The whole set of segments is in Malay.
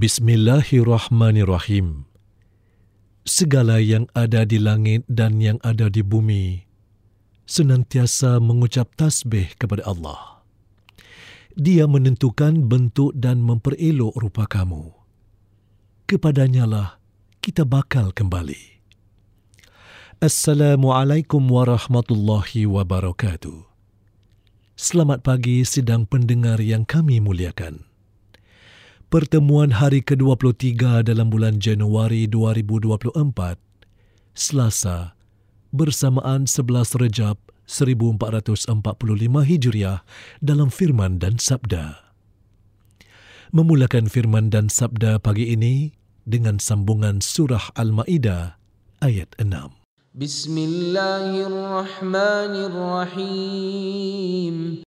Bismillahirrahmanirrahim. Segala yang ada di langit dan yang ada di bumi senantiasa mengucap tasbih kepada Allah. Dia menentukan bentuk dan memperelok rupa kamu. Kepadanya lah kita bakal kembali. Assalamualaikum warahmatullahi wabarakatuh. Selamat pagi sidang pendengar yang kami muliakan pertemuan hari ke-23 dalam bulan Januari 2024, Selasa, bersamaan 11 Rejab 1445 Hijriah dalam Firman dan Sabda. Memulakan Firman dan Sabda pagi ini dengan sambungan Surah Al-Ma'idah ayat 6. Bismillahirrahmanirrahim.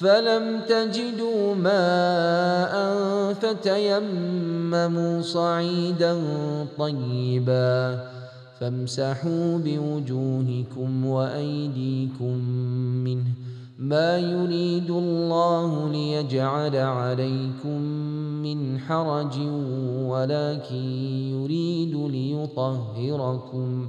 فلم تجدوا ماء فتيمموا صعيدا طيبا فامسحوا بوجوهكم وايديكم منه ما يريد الله ليجعل عليكم من حرج ولكن يريد ليطهركم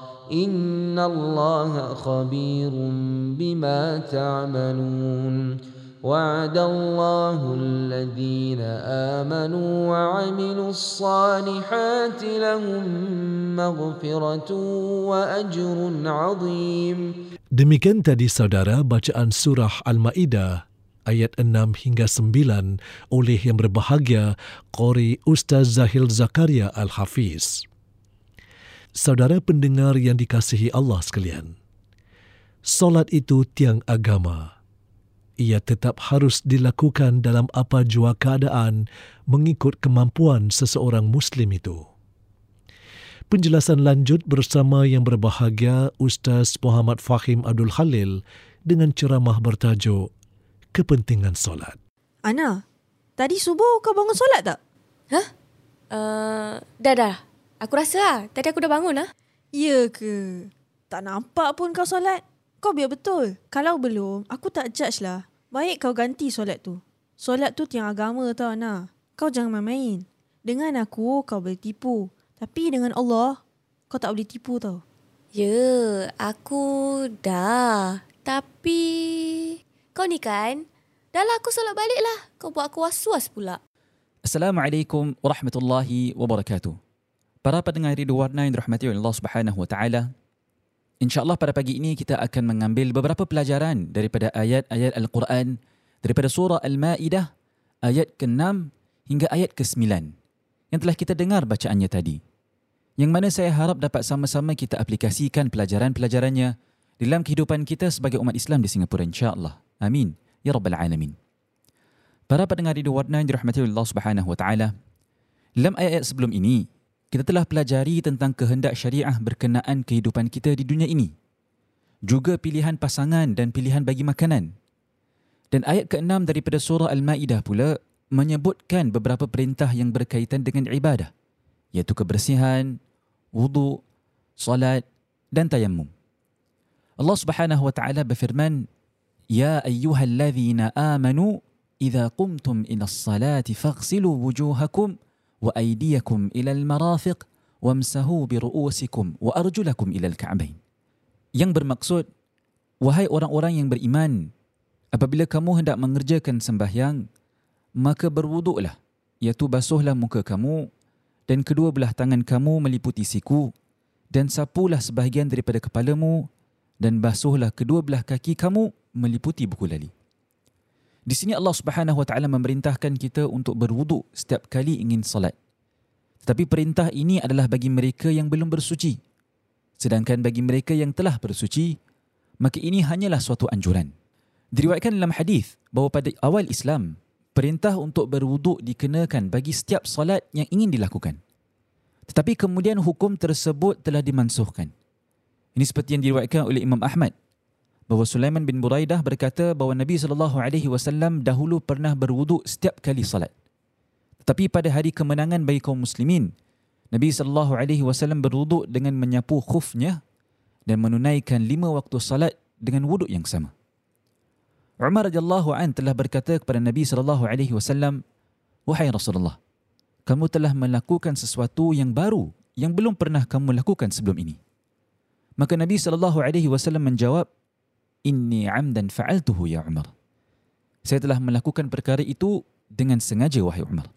إن الله خبير بما تعملون وعد الله الذين آمنوا وعملوا الصالحات لهم مغفرة وأجر عظيم Demikian tadi saudara bacaan surah Al-Maidah ayat 6 hingga 9 oleh yang berbahagia Qori Ustaz Zahil Zakaria Al-Hafiz. Saudara pendengar yang dikasihi Allah sekalian, solat itu tiang agama. Ia tetap harus dilakukan dalam apa jua keadaan mengikut kemampuan seseorang Muslim itu. Penjelasan lanjut bersama yang berbahagia Ustaz Muhammad Fahim Abdul Khalil dengan ceramah bertajuk Kepentingan Solat. Ana, tadi subuh kau bangun solat tak? Uh, dah dah. Aku rasa lah. Tadi aku dah bangun lah. Ya ke? Tak nampak pun kau solat. Kau biar betul. Kalau belum, aku tak judge lah. Baik kau ganti solat tu. Solat tu tiang agama tau Ana. Kau jangan main-main. Dengan aku, kau boleh tipu. Tapi dengan Allah, kau tak boleh tipu tau. Ya, aku dah. Tapi... Kau ni kan? Dah lah aku solat balik lah. Kau buat aku was-was pula. Assalamualaikum warahmatullahi wabarakatuh. Para pendengar Radio Warna yang dirahmati oleh Allah Subhanahu wa taala. InsyaAllah pada pagi ini kita akan mengambil beberapa pelajaran daripada ayat-ayat Al-Quran daripada surah Al-Maidah ayat ke-6 hingga ayat ke-9 yang telah kita dengar bacaannya tadi. Yang mana saya harap dapat sama-sama kita aplikasikan pelajaran-pelajarannya dalam kehidupan kita sebagai umat Islam di Singapura insya-Allah. Amin ya rabbal alamin. Para pendengar Radio Warna yang dirahmati Allah Subhanahu wa taala. Dalam ayat-ayat sebelum ini, kita telah pelajari tentang kehendak syariah berkenaan kehidupan kita di dunia ini. Juga pilihan pasangan dan pilihan bagi makanan. Dan ayat ke-6 daripada surah Al-Maidah pula menyebutkan beberapa perintah yang berkaitan dengan ibadah, iaitu kebersihan, wudu, solat dan tayamum. Allah Subhanahu wa taala berfirman, "Ya ayyuhalladzina amanu idza qumtum ila as-salati faghsilu wujuhakum وأيديكم إلى المرافق وامسحوا برؤوسكم وأرجلكم إلى الكعبين yang bermaksud wahai orang-orang yang beriman apabila kamu hendak mengerjakan sembahyang maka berwuduklah iaitu basuhlah muka kamu dan kedua belah tangan kamu meliputi siku dan sapulah sebahagian daripada kepalamu dan basuhlah kedua belah kaki kamu meliputi buku lali di sini Allah Subhanahu Wa Taala memerintahkan kita untuk berwuduk setiap kali ingin salat. Tetapi perintah ini adalah bagi mereka yang belum bersuci. Sedangkan bagi mereka yang telah bersuci, maka ini hanyalah suatu anjuran. Diriwayatkan dalam hadis bahawa pada awal Islam, perintah untuk berwuduk dikenakan bagi setiap salat yang ingin dilakukan. Tetapi kemudian hukum tersebut telah dimansuhkan. Ini seperti yang diriwayatkan oleh Imam Ahmad bahawa Sulaiman bin Buraidah berkata bahawa Nabi sallallahu alaihi wasallam dahulu pernah berwuduk setiap kali salat. Tetapi pada hari kemenangan bagi kaum muslimin, Nabi sallallahu alaihi wasallam berwuduk dengan menyapu khufnya dan menunaikan lima waktu salat dengan wuduk yang sama. Umar radhiyallahu an telah berkata kepada Nabi sallallahu alaihi wasallam, "Wahai Rasulullah, kamu telah melakukan sesuatu yang baru yang belum pernah kamu lakukan sebelum ini." Maka Nabi sallallahu alaihi wasallam menjawab, inni amdan fa'altuhu ya Umar. Saya telah melakukan perkara itu dengan sengaja wahai Umar.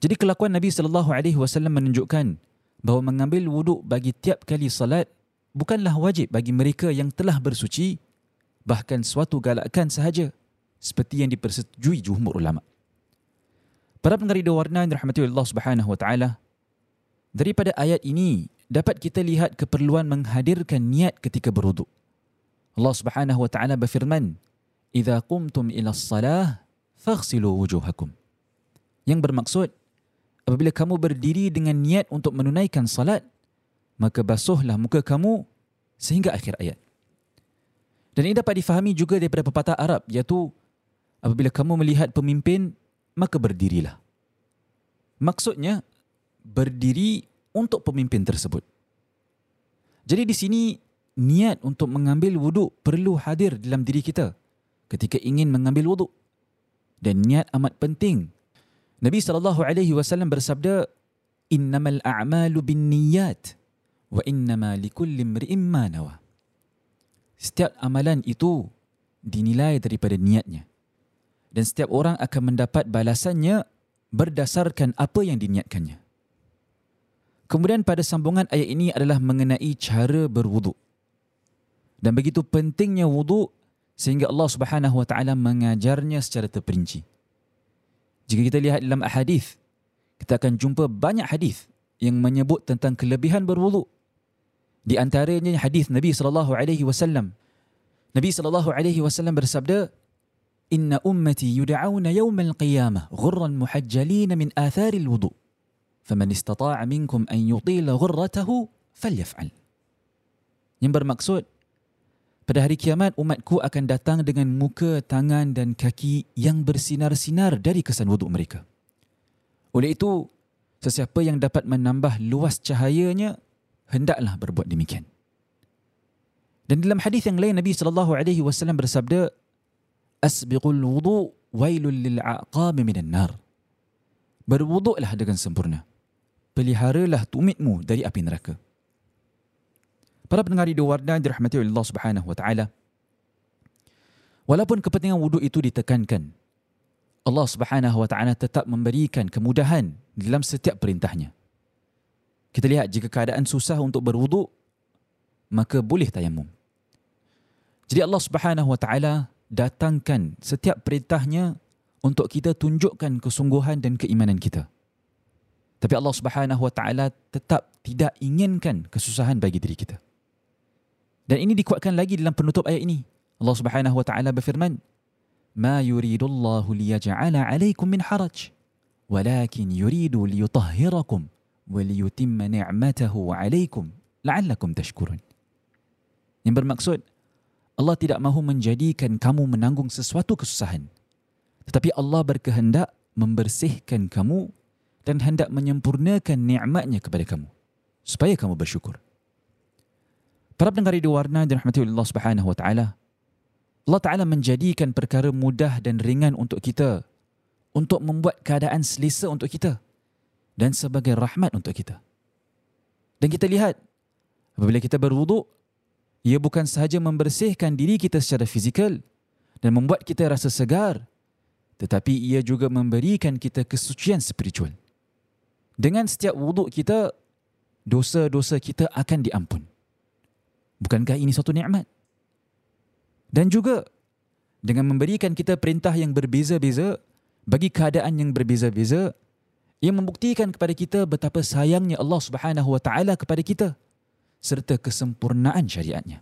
Jadi kelakuan Nabi sallallahu alaihi wasallam menunjukkan bahawa mengambil wuduk bagi tiap kali salat bukanlah wajib bagi mereka yang telah bersuci bahkan suatu galakan sahaja seperti yang dipersetujui jumhur ulama. Para pendengar radio warna yang dirahmati Allah Subhanahu wa taala daripada ayat ini dapat kita lihat keperluan menghadirkan niat ketika berwuduk. Allah Subhanahu wa taala berfirman, "Idza qumtum ila shalah faghsilu wujuhakum." Yang bermaksud apabila kamu berdiri dengan niat untuk menunaikan salat, maka basuhlah muka kamu sehingga akhir ayat. Dan ini dapat difahami juga daripada pepatah Arab iaitu apabila kamu melihat pemimpin maka berdirilah. Maksudnya berdiri untuk pemimpin tersebut. Jadi di sini niat untuk mengambil wuduk perlu hadir dalam diri kita ketika ingin mengambil wuduk. Dan niat amat penting. Nabi sallallahu alaihi wasallam bersabda, "Innamal a'malu binniyat wa innama likulli imri'in ma nawa." Setiap amalan itu dinilai daripada niatnya. dan setiap orang akan mendapat balasannya berdasarkan apa yang diniatkannya. Kemudian pada sambungan ayat ini adalah mengenai cara berwuduk. Dan begitu pentingnya wuduk sehingga Allah Subhanahu wa taala mengajarnya secara terperinci. Jika kita lihat dalam hadis, kita akan jumpa banyak hadis yang menyebut tentang kelebihan berwuduk. Di antaranya hadis Nabi sallallahu alaihi wasallam. Nabi sallallahu alaihi wasallam bersabda, "Inna ummati yud'auna yawm al-qiyamah ghurran muhajjalin min athar al-wudu'. Faman istata'a minkum an yutila ghurratahu falyaf'al." Yang bermaksud pada hari kiamat umatku akan datang dengan muka, tangan dan kaki yang bersinar-sinar dari kesan wuduk mereka. Oleh itu, sesiapa yang dapat menambah luas cahayanya hendaklah berbuat demikian. Dan dalam hadis yang lain Nabi sallallahu alaihi wasallam bersabda, "Asbiqul wudu wailul lil aqab minan nar." Berwuduklah dengan sempurna. Peliharalah tumitmu dari api neraka. Para pendengar di Warna dirahmati oleh Allah Subhanahu wa taala. Walaupun kepentingan wuduk itu ditekankan, Allah Subhanahu wa taala tetap memberikan kemudahan dalam setiap perintahnya. Kita lihat jika keadaan susah untuk berwuduk, maka boleh tayamum. Jadi Allah Subhanahu wa taala datangkan setiap perintahnya untuk kita tunjukkan kesungguhan dan keimanan kita. Tapi Allah Subhanahu wa taala tetap tidak inginkan kesusahan bagi diri kita. Dan ini dikuatkan lagi dalam penutup ayat ini. Allah Subhanahu wa taala berfirman, "Ma yuridullahu liyaj'ala 'alaikum min haraj, walakin yuridu liyutahhirakum wa liyutimma ni'matahu 'alaikum la'allakum tashkurun." Yang bermaksud Allah tidak mahu menjadikan kamu menanggung sesuatu kesusahan. Tetapi Allah berkehendak membersihkan kamu dan hendak menyempurnakan nikmatnya kepada kamu supaya kamu bersyukur. Para pendengar di warna dan rahmati Allah Subhanahu wa taala. Allah Taala menjadikan perkara mudah dan ringan untuk kita untuk membuat keadaan selesa untuk kita dan sebagai rahmat untuk kita. Dan kita lihat apabila kita berwuduk ia bukan sahaja membersihkan diri kita secara fizikal dan membuat kita rasa segar tetapi ia juga memberikan kita kesucian spiritual. Dengan setiap wuduk kita dosa-dosa kita akan diampun. Bukankah ini suatu nikmat? Dan juga dengan memberikan kita perintah yang berbeza-beza bagi keadaan yang berbeza-beza ia membuktikan kepada kita betapa sayangnya Allah Subhanahu wa taala kepada kita serta kesempurnaan syariatnya.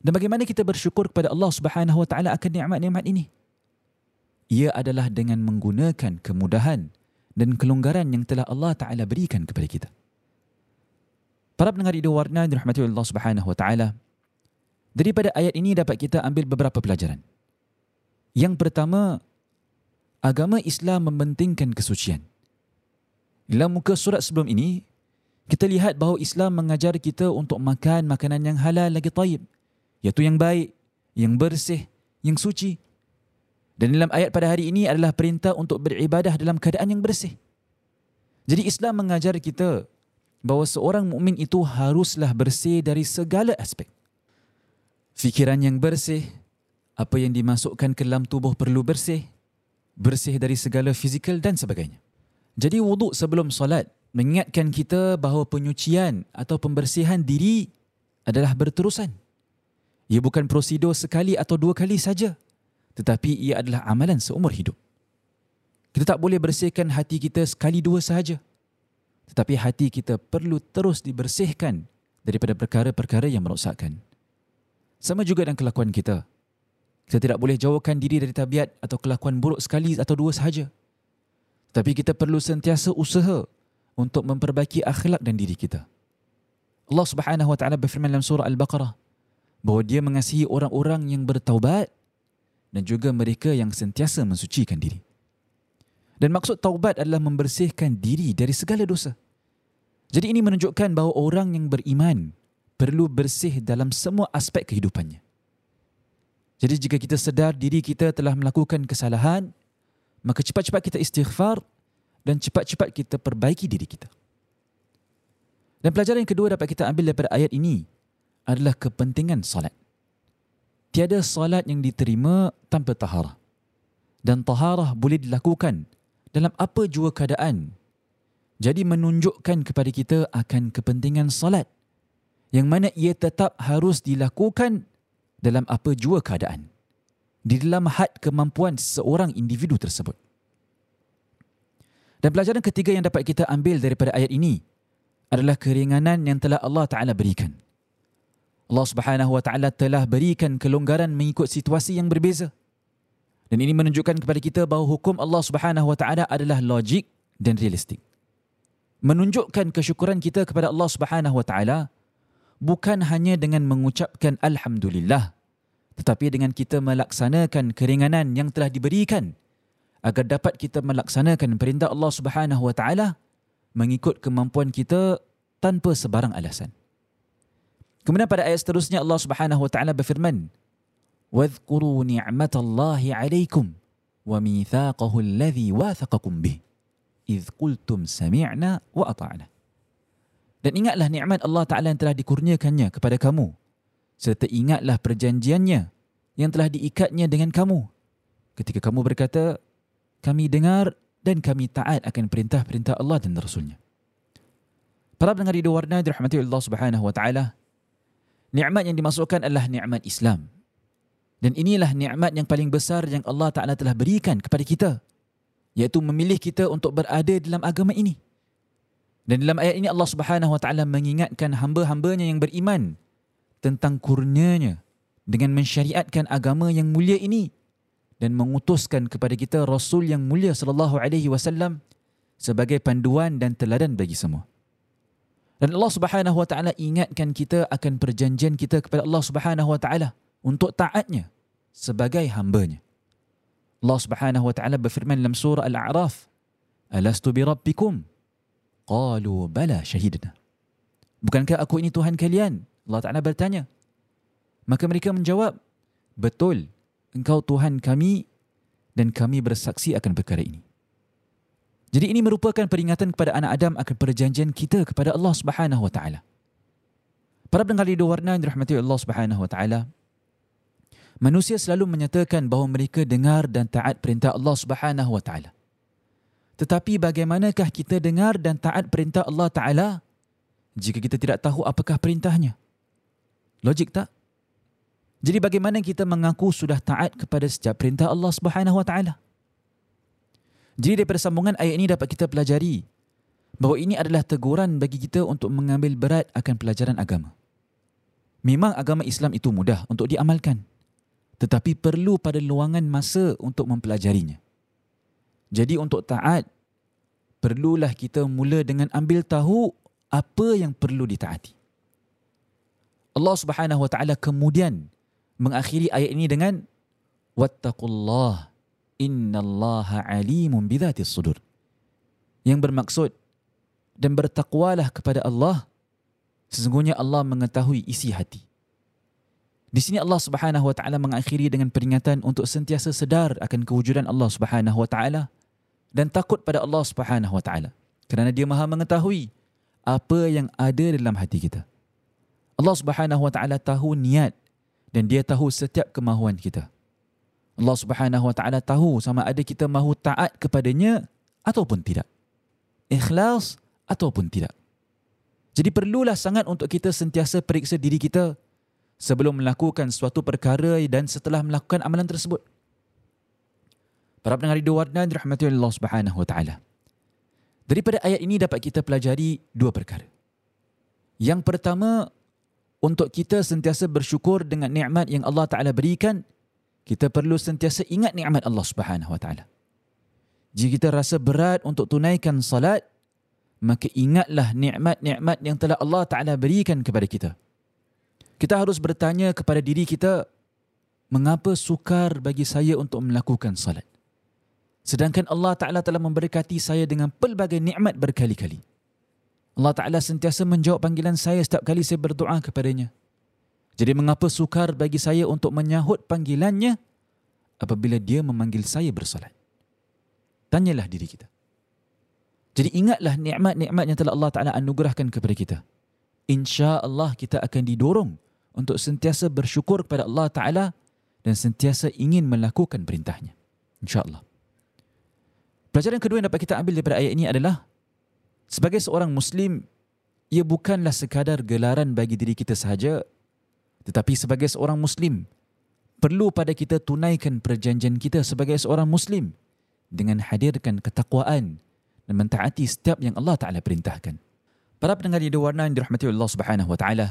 Dan bagaimana kita bersyukur kepada Allah Subhanahu wa taala akan nikmat-nikmat ini? Ia adalah dengan menggunakan kemudahan dan kelonggaran yang telah Allah taala berikan kepada kita. Para pendengar ide warna dirahmati Allah Subhanahu wa taala. Daripada ayat ini dapat kita ambil beberapa pelajaran. Yang pertama, agama Islam mementingkan kesucian. Dalam muka surat sebelum ini, kita lihat bahawa Islam mengajar kita untuk makan makanan yang halal lagi taib, iaitu yang baik, yang bersih, yang suci. Dan dalam ayat pada hari ini adalah perintah untuk beribadah dalam keadaan yang bersih. Jadi Islam mengajar kita bahawa seorang mukmin itu haruslah bersih dari segala aspek. Fikiran yang bersih, apa yang dimasukkan ke dalam tubuh perlu bersih, bersih dari segala fizikal dan sebagainya. Jadi wuduk sebelum solat mengingatkan kita bahawa penyucian atau pembersihan diri adalah berterusan. Ia bukan prosedur sekali atau dua kali saja, tetapi ia adalah amalan seumur hidup. Kita tak boleh bersihkan hati kita sekali dua sahaja tetapi hati kita perlu terus dibersihkan daripada perkara-perkara yang merosakkan. Sama juga dengan kelakuan kita. Kita tidak boleh jauhkan diri dari tabiat atau kelakuan buruk sekali atau dua sahaja. Tetapi kita perlu sentiasa usaha untuk memperbaiki akhlak dan diri kita. Allah Subhanahu wa taala berfirman dalam surah Al-Baqarah bahawa dia mengasihi orang-orang yang bertaubat dan juga mereka yang sentiasa mensucikan diri. Dan maksud taubat adalah membersihkan diri dari segala dosa. Jadi ini menunjukkan bahawa orang yang beriman perlu bersih dalam semua aspek kehidupannya. Jadi jika kita sedar diri kita telah melakukan kesalahan, maka cepat-cepat kita istighfar dan cepat-cepat kita perbaiki diri kita. Dan pelajaran yang kedua dapat kita ambil daripada ayat ini adalah kepentingan salat. Tiada salat yang diterima tanpa taharah. dan taharah boleh dilakukan dalam apa jua keadaan. Jadi menunjukkan kepada kita akan kepentingan salat yang mana ia tetap harus dilakukan dalam apa jua keadaan. Di dalam had kemampuan seorang individu tersebut. Dan pelajaran ketiga yang dapat kita ambil daripada ayat ini adalah keringanan yang telah Allah Taala berikan. Allah Subhanahu Wa Taala telah berikan kelonggaran mengikut situasi yang berbeza. Dan ini menunjukkan kepada kita bahawa hukum Allah Subhanahu Wa Taala adalah logik dan realistik. Menunjukkan kesyukuran kita kepada Allah Subhanahu Wa Taala bukan hanya dengan mengucapkan alhamdulillah tetapi dengan kita melaksanakan keringanan yang telah diberikan agar dapat kita melaksanakan perintah Allah Subhanahu wa taala mengikut kemampuan kita tanpa sebarang alasan. Kemudian pada ayat seterusnya Allah Subhanahu wa taala berfirman, "Wadhkuru ni'matallahi 'alaikum wa mithaqahu alladhi wathaqakum bih idh qultum sami'na wa ata'na." Dan ingatlah nikmat Allah Taala yang telah dikurniakannya kepada kamu serta ingatlah perjanjiannya yang telah diikatnya dengan kamu ketika kamu berkata kami dengar dan kami taat akan perintah-perintah Allah dan Rasulnya. Para pendengar di warna dirahmati Allah Subhanahu wa taala. Nikmat yang dimasukkan adalah nikmat Islam. Dan inilah nikmat yang paling besar yang Allah Taala telah berikan kepada kita, iaitu memilih kita untuk berada dalam agama ini. Dan dalam ayat ini Allah Subhanahu wa taala mengingatkan hamba-hambanya yang beriman tentang kurnianya dengan mensyariatkan agama yang mulia ini dan mengutuskan kepada kita Rasul yang mulia sallallahu alaihi wasallam sebagai panduan dan teladan bagi semua. Dan Allah Subhanahu wa taala ingatkan kita akan perjanjian kita kepada Allah Subhanahu wa taala untuk taatnya sebagai hambanya. Allah Subhanahu wa taala berfirman dalam surah Al-A'raf, "Alastu bi rabbikum?" Qalu bala syahidna. Bukankah aku ini Tuhan kalian? Allah Ta'ala bertanya. Maka mereka menjawab, betul engkau Tuhan kami dan kami bersaksi akan perkara ini. Jadi ini merupakan peringatan kepada anak Adam akan perjanjian kita kepada Allah Subhanahu wa taala. Para pendengar di warna yang dirahmati Allah Subhanahu wa taala, manusia selalu menyatakan bahawa mereka dengar dan taat perintah Allah Subhanahu wa taala. Tetapi bagaimanakah kita dengar dan taat perintah Allah taala jika kita tidak tahu apakah perintahnya? Logik tak? Jadi bagaimana kita mengaku sudah taat kepada setiap perintah Allah Subhanahu Wa Taala? Jadi daripada sambungan ayat ini dapat kita pelajari bahawa ini adalah teguran bagi kita untuk mengambil berat akan pelajaran agama. Memang agama Islam itu mudah untuk diamalkan. Tetapi perlu pada luangan masa untuk mempelajarinya. Jadi untuk taat, perlulah kita mula dengan ambil tahu apa yang perlu ditaati. Allah Subhanahu wa taala kemudian mengakhiri ayat ini dengan wattaqullah innallaha alimun bidzatis sudur yang bermaksud dan bertakwalah kepada Allah sesungguhnya Allah mengetahui isi hati di sini Allah Subhanahu wa taala mengakhiri dengan peringatan untuk sentiasa sedar akan kewujudan Allah Subhanahu wa taala dan takut pada Allah Subhanahu wa taala kerana dia Maha mengetahui apa yang ada dalam hati kita Allah Subhanahu wa taala tahu niat dan dia tahu setiap kemahuan kita. Allah Subhanahu wa taala tahu sama ada kita mahu taat kepadanya ataupun tidak. Ikhlas ataupun tidak. Jadi perlulah sangat untuk kita sentiasa periksa diri kita sebelum melakukan suatu perkara dan setelah melakukan amalan tersebut. Para pendengar di warna dirahmati Allah Subhanahu wa taala. Daripada ayat ini dapat kita pelajari dua perkara. Yang pertama, untuk kita sentiasa bersyukur dengan nikmat yang Allah Taala berikan, kita perlu sentiasa ingat nikmat Allah Subhanahu Wa Taala. Jika kita rasa berat untuk tunaikan salat, maka ingatlah nikmat-nikmat yang telah Allah Taala berikan kepada kita. Kita harus bertanya kepada diri kita, mengapa sukar bagi saya untuk melakukan salat? Sedangkan Allah Taala telah memberkati saya dengan pelbagai nikmat berkali-kali. Allah Ta'ala sentiasa menjawab panggilan saya setiap kali saya berdoa kepadanya. Jadi mengapa sukar bagi saya untuk menyahut panggilannya apabila dia memanggil saya bersalat? Tanyalah diri kita. Jadi ingatlah nikmat-nikmat yang telah Allah Ta'ala anugerahkan kepada kita. Insya Allah kita akan didorong untuk sentiasa bersyukur kepada Allah Ta'ala dan sentiasa ingin melakukan perintahnya. InsyaAllah. Pelajaran kedua yang dapat kita ambil daripada ayat ini adalah sebagai seorang Muslim, ia bukanlah sekadar gelaran bagi diri kita sahaja, tetapi sebagai seorang Muslim, perlu pada kita tunaikan perjanjian kita sebagai seorang Muslim dengan hadirkan ketakwaan dan mentaati setiap yang Allah Ta'ala perintahkan. Para pendengar yang diwarna yang dirahmati Allah Subhanahu Wa Ta'ala,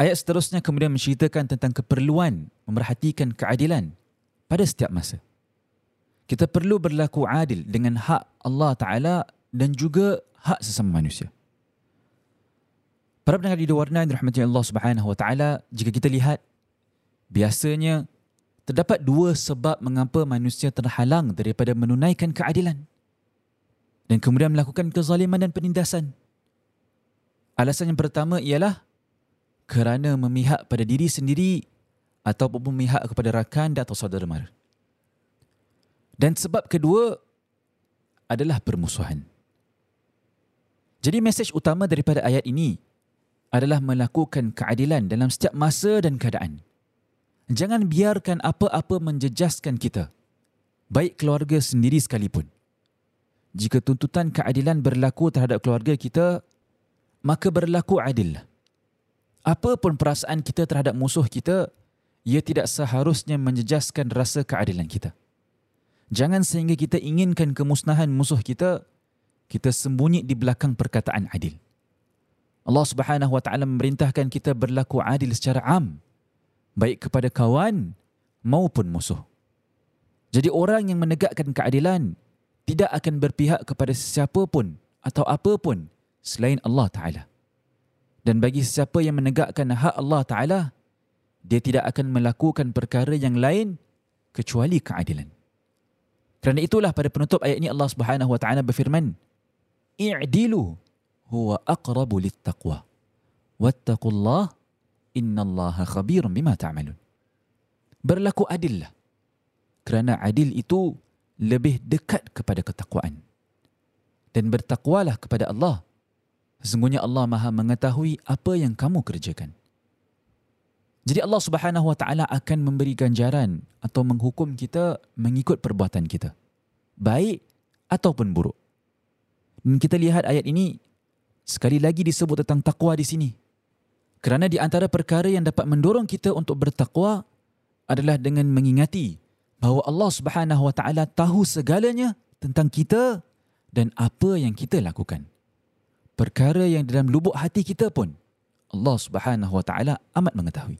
ayat seterusnya kemudian menceritakan tentang keperluan memerhatikan keadilan pada setiap masa kita perlu berlaku adil dengan hak Allah Ta'ala dan juga hak sesama manusia. Para pendengar di warna yang dirahmati Allah Subhanahu Wa Ta'ala, jika kita lihat, biasanya terdapat dua sebab mengapa manusia terhalang daripada menunaikan keadilan dan kemudian melakukan kezaliman dan penindasan. Alasan yang pertama ialah kerana memihak pada diri sendiri ataupun memihak kepada rakan atau saudara mara. Dan sebab kedua adalah permusuhan. Jadi mesej utama daripada ayat ini adalah melakukan keadilan dalam setiap masa dan keadaan. Jangan biarkan apa-apa menjejaskan kita, baik keluarga sendiri sekalipun. Jika tuntutan keadilan berlaku terhadap keluarga kita, maka berlaku adil. Apapun perasaan kita terhadap musuh kita, ia tidak seharusnya menjejaskan rasa keadilan kita. Jangan sehingga kita inginkan kemusnahan musuh kita, kita sembunyi di belakang perkataan adil. Allah Subhanahu wa taala memerintahkan kita berlaku adil secara am, baik kepada kawan maupun musuh. Jadi orang yang menegakkan keadilan tidak akan berpihak kepada sesiapa pun atau apa pun selain Allah Taala. Dan bagi sesiapa yang menegakkan hak Allah Taala, dia tidak akan melakukan perkara yang lain kecuali keadilan. Kerana itulah pada penutup ayat ini Allah Subhanahu wa taala berfirman, "I'dilu huwa aqrabu littaqwa. Wattaqullah innallaha khabirum bima ta'malun." Berlaku adillah. Kerana adil itu lebih dekat kepada ketakwaan. Dan bertakwalah kepada Allah. Sesungguhnya Allah Maha mengetahui apa yang kamu kerjakan. Jadi Allah Subhanahu Wa Taala akan memberi ganjaran atau menghukum kita mengikut perbuatan kita. Baik ataupun buruk. Dan kita lihat ayat ini sekali lagi disebut tentang takwa di sini. Kerana di antara perkara yang dapat mendorong kita untuk bertakwa adalah dengan mengingati bahawa Allah Subhanahu Wa Taala tahu segalanya tentang kita dan apa yang kita lakukan. Perkara yang dalam lubuk hati kita pun Allah Subhanahu Wa Taala amat mengetahui.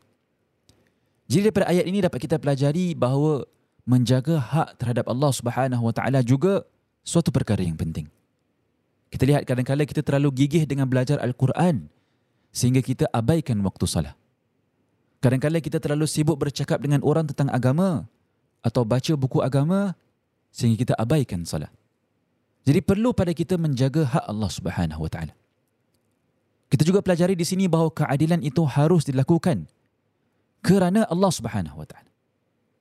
Jadi daripada ayat ini dapat kita pelajari bahawa menjaga hak terhadap Allah Subhanahu Wa Taala juga suatu perkara yang penting. Kita lihat kadang-kadang kita terlalu gigih dengan belajar Al-Quran sehingga kita abaikan waktu salat. Kadang-kadang kita terlalu sibuk bercakap dengan orang tentang agama atau baca buku agama sehingga kita abaikan salat. Jadi perlu pada kita menjaga hak Allah Subhanahu Wa Taala. Kita juga pelajari di sini bahawa keadilan itu harus dilakukan kerana Allah Subhanahu Wa Taala.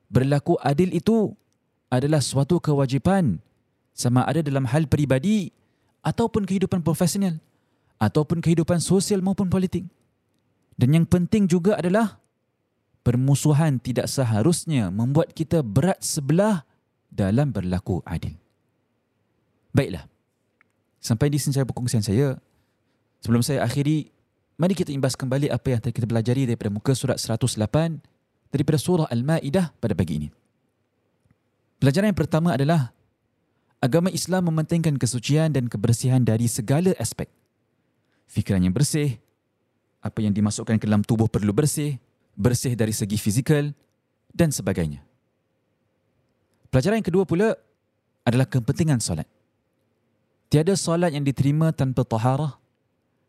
Berlaku adil itu adalah suatu kewajipan sama ada dalam hal peribadi ataupun kehidupan profesional ataupun kehidupan sosial maupun politik. Dan yang penting juga adalah permusuhan tidak seharusnya membuat kita berat sebelah dalam berlaku adil. Baiklah. Sampai di sini saya perkongsian saya. Sebelum saya akhiri, Mari kita imbas kembali apa yang kita pelajari daripada muka surat 108 daripada surah Al-Ma'idah pada pagi ini. Pelajaran yang pertama adalah agama Islam mementingkan kesucian dan kebersihan dari segala aspek. Fikiran yang bersih, apa yang dimasukkan ke dalam tubuh perlu bersih, bersih dari segi fizikal dan sebagainya. Pelajaran yang kedua pula adalah kepentingan solat. Tiada solat yang diterima tanpa taharah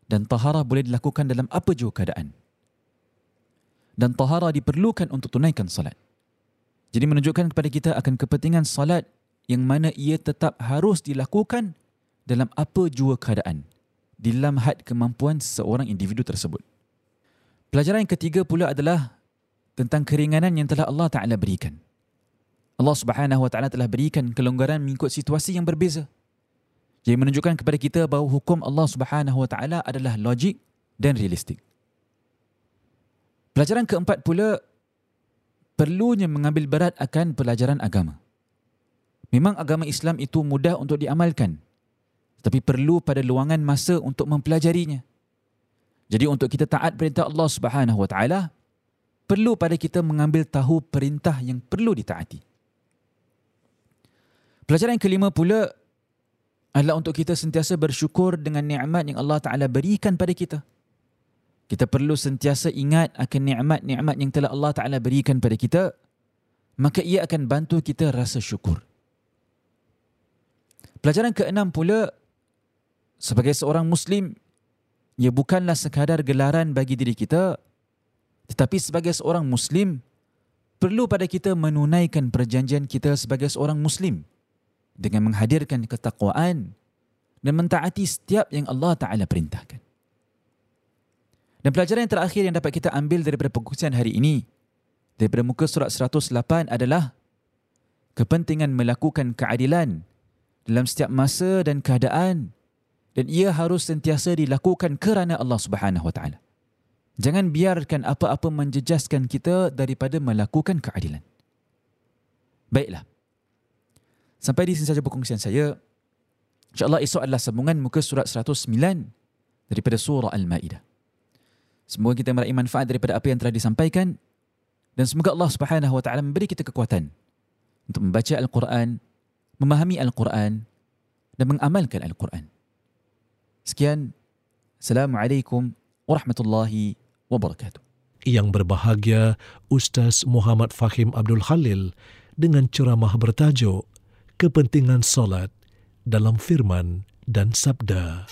dan tahara boleh dilakukan dalam apa jua keadaan. Dan tahara diperlukan untuk tunaikan salat. Jadi menunjukkan kepada kita akan kepentingan salat yang mana ia tetap harus dilakukan dalam apa jua keadaan di dalam had kemampuan seseorang individu tersebut. Pelajaran yang ketiga pula adalah tentang keringanan yang telah Allah Taala berikan. Allah Subhanahu Wa Taala telah berikan kelonggaran mengikut situasi yang berbeza. Yang menunjukkan kepada kita bahawa hukum Allah Subhanahu Wa Taala adalah logik dan realistik. Pelajaran keempat pula perlunya mengambil berat akan pelajaran agama. Memang agama Islam itu mudah untuk diamalkan. Tapi perlu pada luangan masa untuk mempelajarinya. Jadi untuk kita taat perintah Allah Subhanahu Wa Taala, perlu pada kita mengambil tahu perintah yang perlu ditaati. Pelajaran kelima pula adalah untuk kita sentiasa bersyukur dengan nikmat yang Allah Taala berikan pada kita. Kita perlu sentiasa ingat akan nikmat-nikmat yang telah Allah Taala berikan pada kita, maka ia akan bantu kita rasa syukur. Pelajaran keenam pula sebagai seorang muslim ia bukanlah sekadar gelaran bagi diri kita tetapi sebagai seorang muslim perlu pada kita menunaikan perjanjian kita sebagai seorang muslim dengan menghadirkan ketakwaan dan mentaati setiap yang Allah Taala perintahkan. Dan pelajaran yang terakhir yang dapat kita ambil daripada perkongsian hari ini daripada muka surat 108 adalah kepentingan melakukan keadilan dalam setiap masa dan keadaan dan ia harus sentiasa dilakukan kerana Allah Subhanahu Wa Taala. Jangan biarkan apa-apa menjejaskan kita daripada melakukan keadilan. Baiklah. Sampai di sini saja perkongsian saya. InsyaAllah esok adalah sambungan muka surat 109 daripada surah Al-Ma'idah. Semoga kita meraih manfaat daripada apa yang telah disampaikan dan semoga Allah Subhanahu wa taala memberi kita kekuatan untuk membaca Al-Quran memahami Al-Quran dan mengamalkan Al-Quran. Sekian. Assalamualaikum warahmatullahi wabarakatuh. Yang berbahagia Ustaz Muhammad Fahim Abdul Khalil dengan ceramah bertajuk Kepentingan Solat dalam Firman dan Sabda.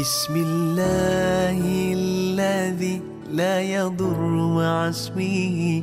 بسم الله الذي لا يضر مع اسمه